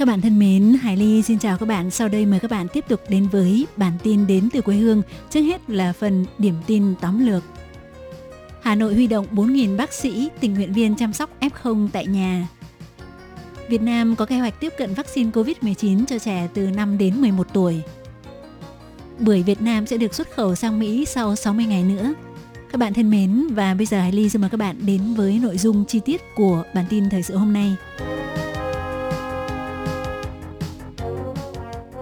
Các bạn thân mến, Hải Ly xin chào các bạn. Sau đây mời các bạn tiếp tục đến với bản tin đến từ quê hương. Trước hết là phần điểm tin tóm lược. Hà Nội huy động 4.000 bác sĩ, tình nguyện viên chăm sóc F0 tại nhà. Việt Nam có kế hoạch tiếp cận vaccine COVID-19 cho trẻ từ 5 đến 11 tuổi. Bưởi Việt Nam sẽ được xuất khẩu sang Mỹ sau 60 ngày nữa. Các bạn thân mến, và bây giờ Hải Ly xin mời các bạn đến với nội dung chi tiết của bản tin thời sự hôm nay.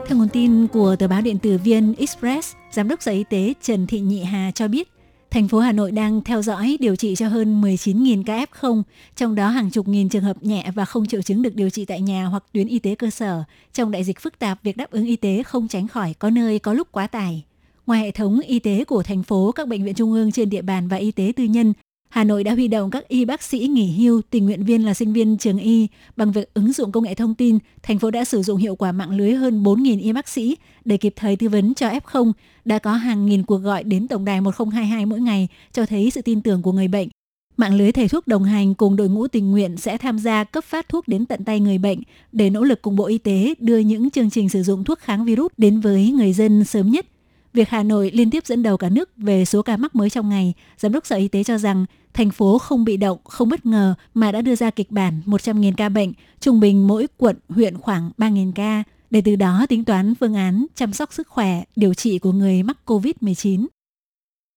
Theo nguồn tin của tờ báo điện tử VN Express, Giám đốc Sở Y tế Trần Thị Nhị Hà cho biết, thành phố Hà Nội đang theo dõi điều trị cho hơn 19.000 ca F0, trong đó hàng chục nghìn trường hợp nhẹ và không triệu chứng được điều trị tại nhà hoặc tuyến y tế cơ sở. Trong đại dịch phức tạp, việc đáp ứng y tế không tránh khỏi có nơi có lúc quá tải. Ngoài hệ thống y tế của thành phố, các bệnh viện trung ương trên địa bàn và y tế tư nhân Hà Nội đã huy động các y bác sĩ nghỉ hưu, tình nguyện viên là sinh viên trường y. Bằng việc ứng dụng công nghệ thông tin, thành phố đã sử dụng hiệu quả mạng lưới hơn 4.000 y bác sĩ để kịp thời tư vấn cho F0. Đã có hàng nghìn cuộc gọi đến tổng đài 1022 mỗi ngày, cho thấy sự tin tưởng của người bệnh. Mạng lưới thầy thuốc đồng hành cùng đội ngũ tình nguyện sẽ tham gia cấp phát thuốc đến tận tay người bệnh để nỗ lực cùng Bộ Y tế đưa những chương trình sử dụng thuốc kháng virus đến với người dân sớm nhất – Việc Hà Nội liên tiếp dẫn đầu cả nước về số ca mắc mới trong ngày, Giám đốc Sở Y tế cho rằng thành phố không bị động, không bất ngờ mà đã đưa ra kịch bản 100.000 ca bệnh, trung bình mỗi quận, huyện khoảng 3.000 ca, để từ đó tính toán phương án chăm sóc sức khỏe, điều trị của người mắc COVID-19.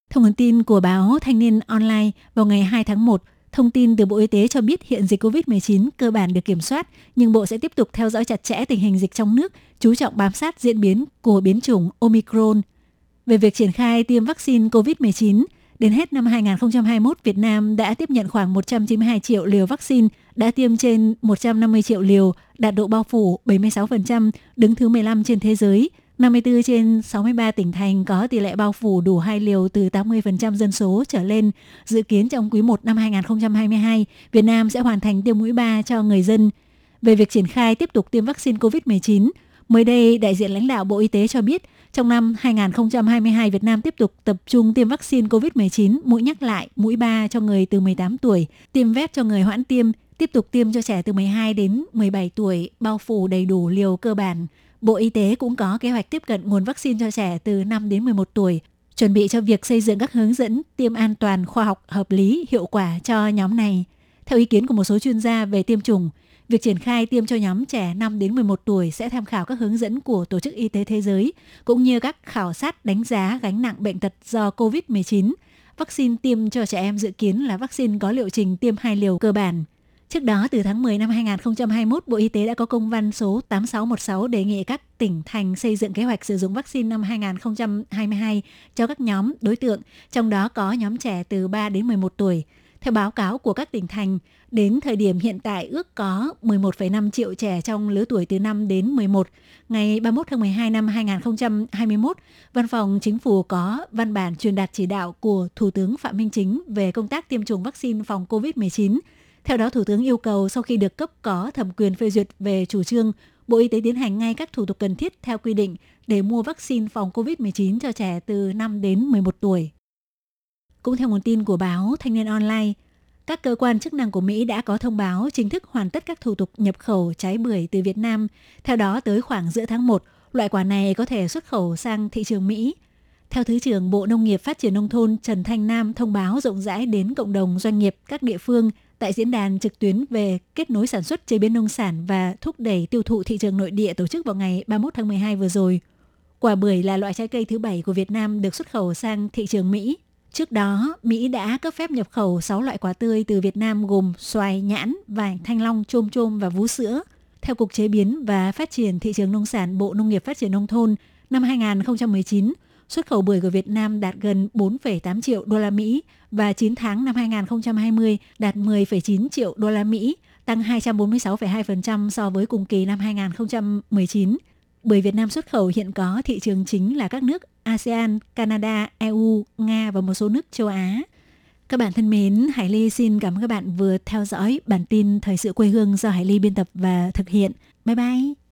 Thông tin của báo Thanh niên Online vào ngày 2 tháng 1, Thông tin từ Bộ Y tế cho biết hiện dịch COVID-19 cơ bản được kiểm soát, nhưng Bộ sẽ tiếp tục theo dõi chặt chẽ tình hình dịch trong nước, chú trọng bám sát diễn biến của biến chủng Omicron về việc triển khai tiêm vaccine COVID-19. Đến hết năm 2021, Việt Nam đã tiếp nhận khoảng 192 triệu liều vaccine, đã tiêm trên 150 triệu liều, đạt độ bao phủ 76%, đứng thứ 15 trên thế giới. 54 trên 63 tỉnh thành có tỷ lệ bao phủ đủ hai liều từ 80% dân số trở lên. Dự kiến trong quý 1 năm 2022, Việt Nam sẽ hoàn thành tiêm mũi 3 cho người dân. Về việc triển khai tiếp tục tiêm vaccine COVID-19, mới đây đại diện lãnh đạo Bộ Y tế cho biết trong năm 2022, Việt Nam tiếp tục tập trung tiêm vaccine COVID-19 mũi nhắc lại, mũi 3 cho người từ 18 tuổi, tiêm vét cho người hoãn tiêm, tiếp tục tiêm cho trẻ từ 12 đến 17 tuổi, bao phủ đầy đủ liều cơ bản. Bộ Y tế cũng có kế hoạch tiếp cận nguồn vaccine cho trẻ từ 5 đến 11 tuổi, chuẩn bị cho việc xây dựng các hướng dẫn tiêm an toàn, khoa học, hợp lý, hiệu quả cho nhóm này. Theo ý kiến của một số chuyên gia về tiêm chủng, Việc triển khai tiêm cho nhóm trẻ 5 đến 11 tuổi sẽ tham khảo các hướng dẫn của Tổ chức Y tế Thế giới cũng như các khảo sát đánh giá gánh nặng bệnh tật do COVID-19. Vaccine tiêm cho trẻ em dự kiến là vaccine có liệu trình tiêm hai liều cơ bản. Trước đó, từ tháng 10 năm 2021, Bộ Y tế đã có công văn số 8616 đề nghị các tỉnh thành xây dựng kế hoạch sử dụng vaccine năm 2022 cho các nhóm đối tượng, trong đó có nhóm trẻ từ 3 đến 11 tuổi. Theo báo cáo của các tỉnh thành, đến thời điểm hiện tại ước có 11,5 triệu trẻ trong lứa tuổi từ 5 đến 11. Ngày 31 tháng 12 năm 2021, Văn phòng Chính phủ có văn bản truyền đạt chỉ đạo của Thủ tướng Phạm Minh Chính về công tác tiêm chủng vaccine phòng COVID-19. Theo đó, Thủ tướng yêu cầu sau khi được cấp có thẩm quyền phê duyệt về chủ trương, Bộ Y tế tiến hành ngay các thủ tục cần thiết theo quy định để mua vaccine phòng COVID-19 cho trẻ từ 5 đến 11 tuổi. Cũng theo nguồn tin của báo Thanh niên Online, các cơ quan chức năng của Mỹ đã có thông báo chính thức hoàn tất các thủ tục nhập khẩu trái bưởi từ Việt Nam. Theo đó, tới khoảng giữa tháng 1, loại quả này có thể xuất khẩu sang thị trường Mỹ. Theo Thứ trưởng Bộ Nông nghiệp Phát triển Nông thôn Trần Thanh Nam thông báo rộng rãi đến cộng đồng doanh nghiệp các địa phương tại diễn đàn trực tuyến về kết nối sản xuất chế biến nông sản và thúc đẩy tiêu thụ thị trường nội địa tổ chức vào ngày 31 tháng 12 vừa rồi. Quả bưởi là loại trái cây thứ bảy của Việt Nam được xuất khẩu sang thị trường Mỹ Trước đó, Mỹ đã cấp phép nhập khẩu 6 loại quả tươi từ Việt Nam gồm xoài, nhãn, vải, thanh long, chôm chôm và vú sữa. Theo Cục Chế biến và Phát triển Thị trường Nông sản Bộ Nông nghiệp Phát triển Nông thôn, năm 2019, xuất khẩu bưởi của Việt Nam đạt gần 4,8 triệu đô la Mỹ và 9 tháng năm 2020 đạt 10,9 triệu đô la Mỹ, tăng 246,2% so với cùng kỳ năm 2019. Bưởi Việt Nam xuất khẩu hiện có thị trường chính là các nước ASEAN, Canada, EU, Nga và một số nước châu Á. Các bạn thân mến, Hải Ly xin cảm ơn các bạn vừa theo dõi bản tin Thời sự quê hương do Hải Ly biên tập và thực hiện. Bye bye!